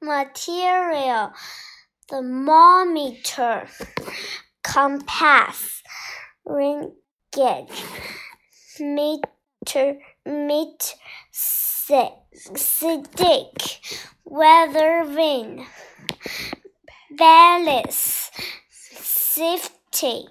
material, thermometer, compass, ring gauge, meter, meter, stick, weather vane, balance, safety.